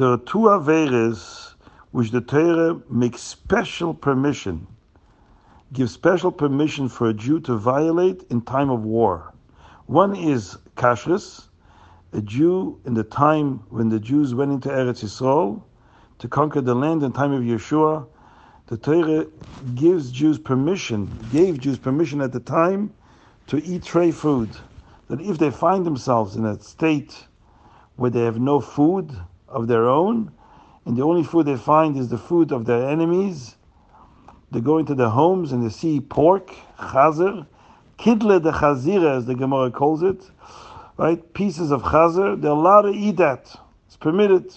There are two Averes which the Torah makes special permission, gives special permission for a Jew to violate in time of war. One is kashrus, a Jew in the time when the Jews went into Eretz Yisrael to conquer the land in time of Yeshua. The Torah gives Jews permission, gave Jews permission at the time to eat tray food. That if they find themselves in a state where they have no food of their own, and the only food they find is the food of their enemies, they go into their homes and they see pork, chazer, kidle de chazira, as the Gemara calls it, right? Pieces of chazer. They're allowed to eat that. It's permitted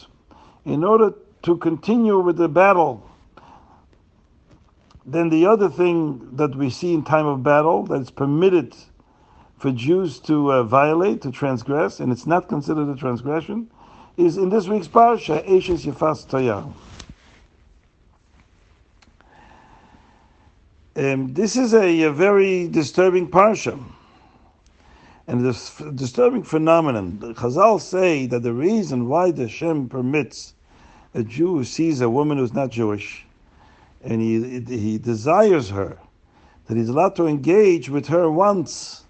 in order to continue with the battle. Then the other thing that we see in time of battle that it's permitted for Jews to uh, violate, to transgress, and it's not considered a transgression, is in this week's parsha, Eshes Yefas Toyah. Um, this is a, a, very disturbing parsha. And this disturbing phenomenon, Chazal say that the reason why the Shem permits a Jew who sees a woman who's not Jewish, and he, he desires her, that he's allowed to engage with her once.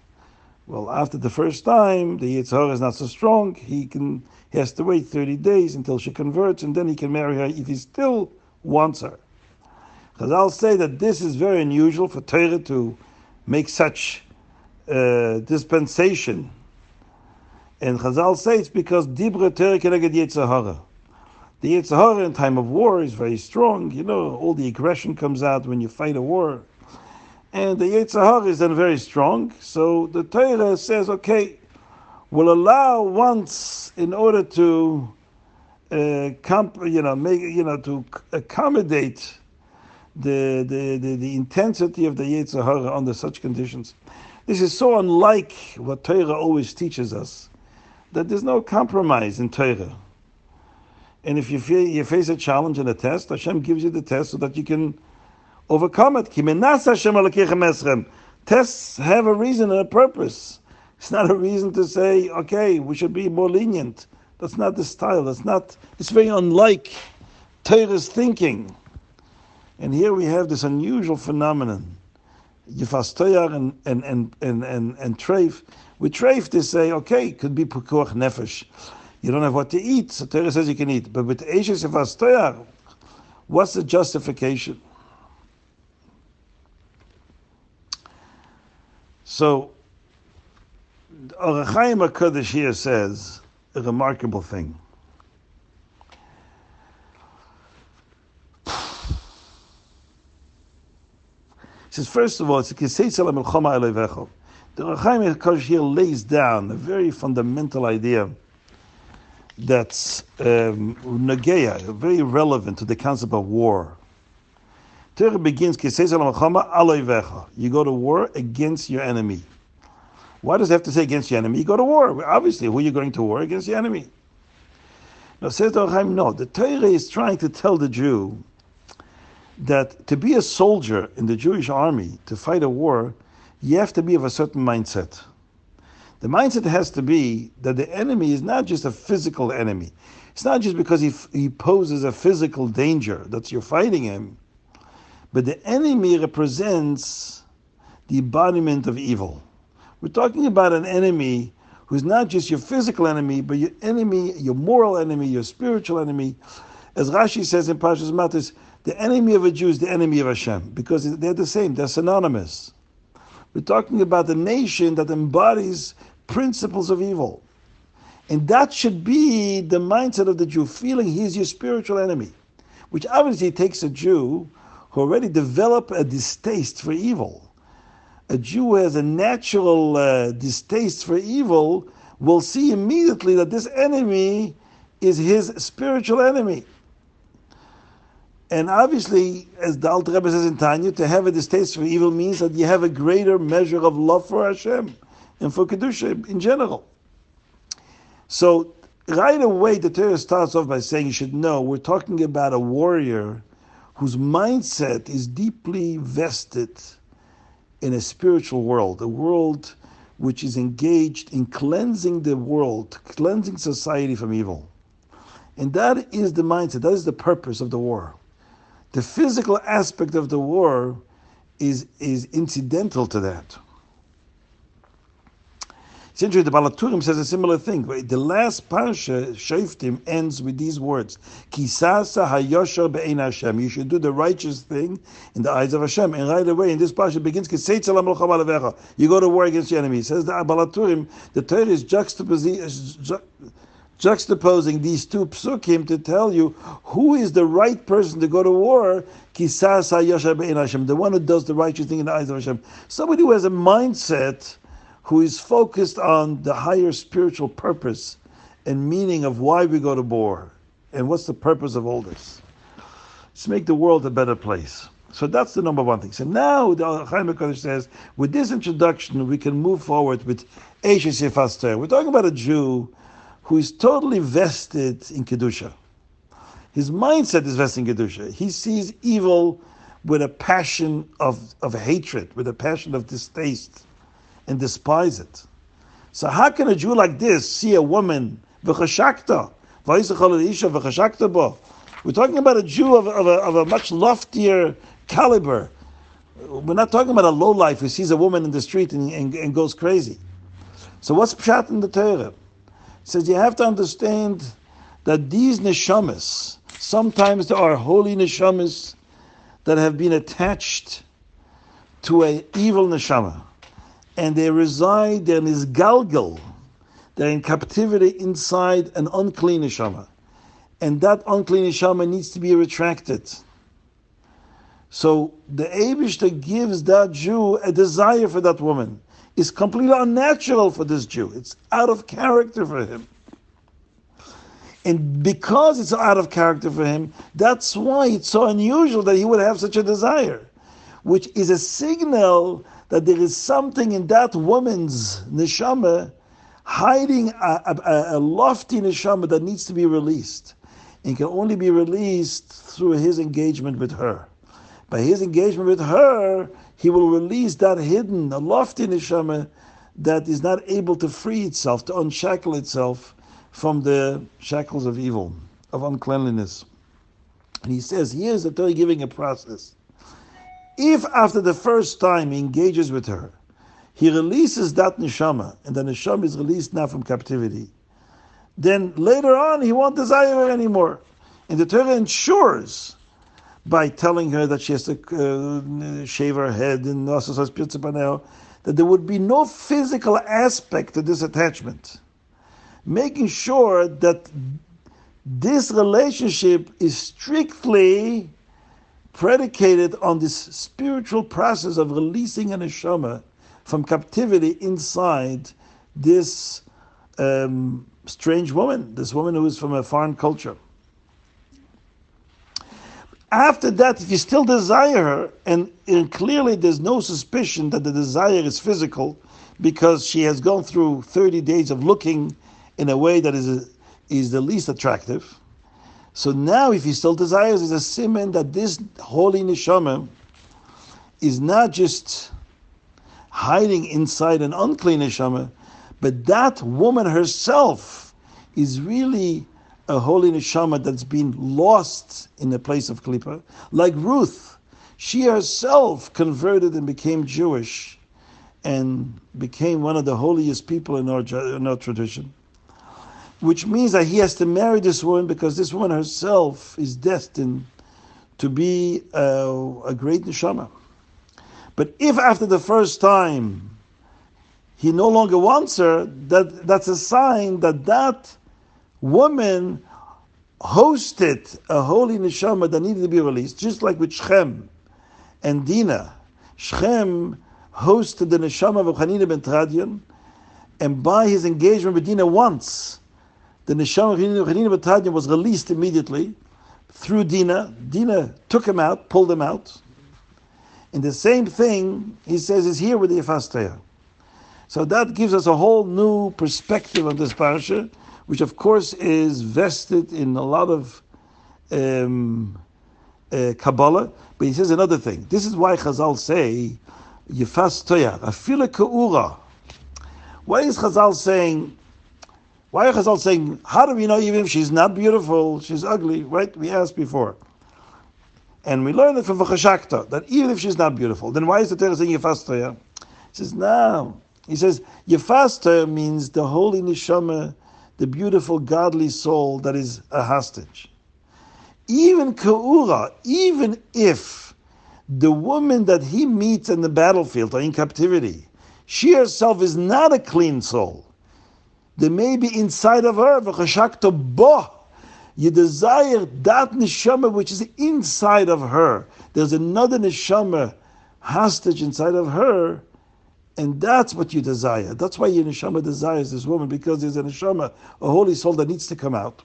Well, after the first time, the Yitzhar is not so strong. He can he has to wait 30 days until she converts, and then he can marry her if he still wants her. Chazal say that this is very unusual for Torah to make such uh, dispensation. And Chazal say it's because Dibra Torah Keneged Yitzhahara. The Yitzhahara in time of war is very strong. You know, all the aggression comes out when you fight a war. And the Yitzhahara is then very strong. So the Torah says, okay, will allow once in order to uh, comp, you know, make, you know, to accommodate the, the, the, the intensity of the Yitzhahara under such conditions. This is so unlike what Torah always teaches us, that there's no compromise in Torah. And if you, you face a challenge and a test, Hashem gives you the test so that you can overcome it. Tests have a reason and a purpose. It's not a reason to say, okay, we should be more lenient. That's not the style. That's not, it's very unlike Torah's thinking. And here we have this unusual phenomenon. Yifas and, and, and, and, and, and treif. With treif, they say, okay, could be pekuach nefesh. You don't have what to eat, so Torah says you can eat. But with Eishes Yifas what's the justification? So, Ohr HaChaim HaKadosh here says a remarkable thing. He says, first of all, it's a kisei salam milchama elevecho. The Ohr HaChaim HaKadosh here lays down a very fundamental idea that's um, very relevant to the concept of war. Torah begins, You go to war against your enemy. Why does it have to say against the enemy? You go to war. Obviously, who are you going to war against the enemy? Now says the Chaim, no. The Torah is trying to tell the Jew that to be a soldier in the Jewish army, to fight a war, you have to be of a certain mindset. The mindset has to be that the enemy is not just a physical enemy. It's not just because he, he poses a physical danger that you're fighting him, but the enemy represents the embodiment of evil. We're talking about an enemy who's not just your physical enemy, but your enemy, your moral enemy, your spiritual enemy. As Rashi says in Pashas Matis, the enemy of a Jew is the enemy of Hashem, because they're the same, they're synonymous. We're talking about the nation that embodies principles of evil. And that should be the mindset of the Jew, feeling he's your spiritual enemy, which obviously takes a Jew who already developed a distaste for evil a Jew who has a natural uh, distaste for evil will see immediately that this enemy is his spiritual enemy. And obviously, as the Alter Rebbe says in Tanya, to have a distaste for evil means that you have a greater measure of love for Hashem and for Kedusha in general. So, right away, the Torah starts off by saying you should know we're talking about a warrior whose mindset is deeply vested in a spiritual world, a world which is engaged in cleansing the world, cleansing society from evil. And that is the mindset, that is the purpose of the war. The physical aspect of the war is, is incidental to that. It's interesting, the Baal HaTurim says a similar thing. The last parsha, Shoftim, ends with these words, Kisasa hayosher be'ein Hashem. You should do the righteous thing in the eyes of Hashem. And right away, in this parsha, begins, You go to war against your enemy. It says the Baal HaTurim, the Torah is juxtaposing, juxtaposing these two psukim to tell you who is the right person to go to war, be'ein Hashem, the one who does the righteous thing in the eyes of Hashem. Somebody who has a mindset who is focused on the higher spiritual purpose and meaning of why we go to war and what's the purpose of all this. To make the world a better place. So that's the number one thing. So now the Chaim HaKadosh says, with this introduction, we can move forward with Eshes Yefaster. We're talking about a Jew who is totally vested in Kedusha. His mindset is vested in Kedusha. He sees evil with a passion of, of hatred, with a passion of distaste and despise it. So how can a Jew like this see a woman v'chashakta We're talking about a Jew of, of, a, of a much loftier caliber. We're not talking about a low life who sees a woman in the street and, and, and goes crazy. So what's pshat in the Torah? It says you have to understand that these neshamas, sometimes there are holy neshamas that have been attached to an evil neshama and they reside in his galgal. They're in captivity inside an unclean neshama. And that unclean neshama needs to be retracted. So the Abish that gives that Jew a desire for that woman is completely unnatural for this Jew. It's out of character for him. And because it's out of character for him, that's why it's so unusual that he would have such a desire, which is a signal that there is something in that woman's neshama hiding a, a, a lofty neshama that needs to be released. And can only be released through his engagement with her. By his engagement with her, he will release that hidden, a lofty neshama that is not able to free itself, to unshackle itself from the shackles of evil, of uncleanliness. And he says, here's the Torah giving a process. If after the first time he engages with her, he releases that neshama, and the neshama is released now from captivity, then later on he won't desire her anymore. And the Torah ensures by telling her that she has to uh, shave her head and that there would be no physical aspect to this attachment, making sure that this relationship is strictly predicated on this spiritual process of releasing an neshama from captivity inside this um, strange woman, this woman who is from a foreign culture. After that, if you still desire her, and, and clearly there's no suspicion that the desire is physical, because she has gone through 30 days of looking in a way that is, is the least attractive, so now, if he still desires, is a simon that this holy neshama is not just hiding inside an unclean neshama, but that woman herself is really a holy neshama that's been lost in the place of klipa, like Ruth. She herself converted and became Jewish, and became one of the holiest people in our, in our tradition which means that he has to marry this woman because this woman herself is destined to be a, a great neshama. But if after the first time he no longer wants her, that, that's a sign that that woman hosted a holy neshama that needed to be released, just like with Shechem and Dinah. Shechem hosted the neshama of Hanina ben Teradyon, and by his engagement with Dinah once, the Neshama Chanina Batanya was released immediately through Dina. Dina took him out, pulled him out. And the same thing, he says, is here with the Yefastaya. So that gives us a whole new perspective of this parasha, which of course is vested in a lot of um, uh, Kabbalah. But he says another thing. This is why Chazal say, Yefastaya, Afila Ka'ura. Why is Chazal saying Why are Chazal saying, how do we know even if she's not beautiful, she's ugly, right? We asked before. And we learned it from Vachashakta, that even if she's not beautiful, then why is the Torah saying Yefastaya? He says, no. He says, Yefastaya means the holy neshama, the beautiful godly soul that is a hostage. Even Ka'ura, even if the woman that he meets in the battlefield or in captivity, she herself is not a clean soul. There may be inside of her, bo, you desire that neshama which is inside of her. There's another neshama hostage inside of her, and that's what you desire. That's why your neshama desires this woman, because there's a neshama, a holy soul that needs to come out.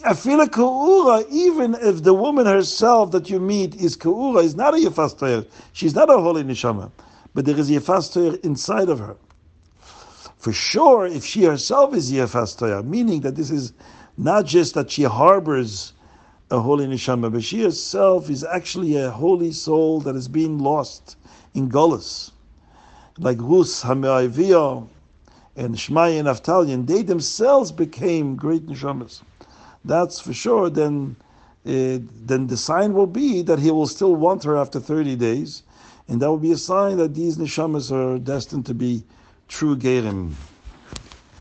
Afila ka'ura, even if the woman herself that you meet is ka'ura, is not a yefas she's not a holy neshama, but there is yefas inside of her. For sure, if she herself is Yefas meaning that this is not just that she harbors a holy neshama, but she herself is actually a holy soul that is being lost in Golis. Like Rus, HaMoaviyah, and Shmaya and Avtalyon, they themselves became great neshamas. That's for sure. Then, uh, then the sign will be that he will still want her after 30 days, and that will be a sign that these neshamas are destined to be true Gerim.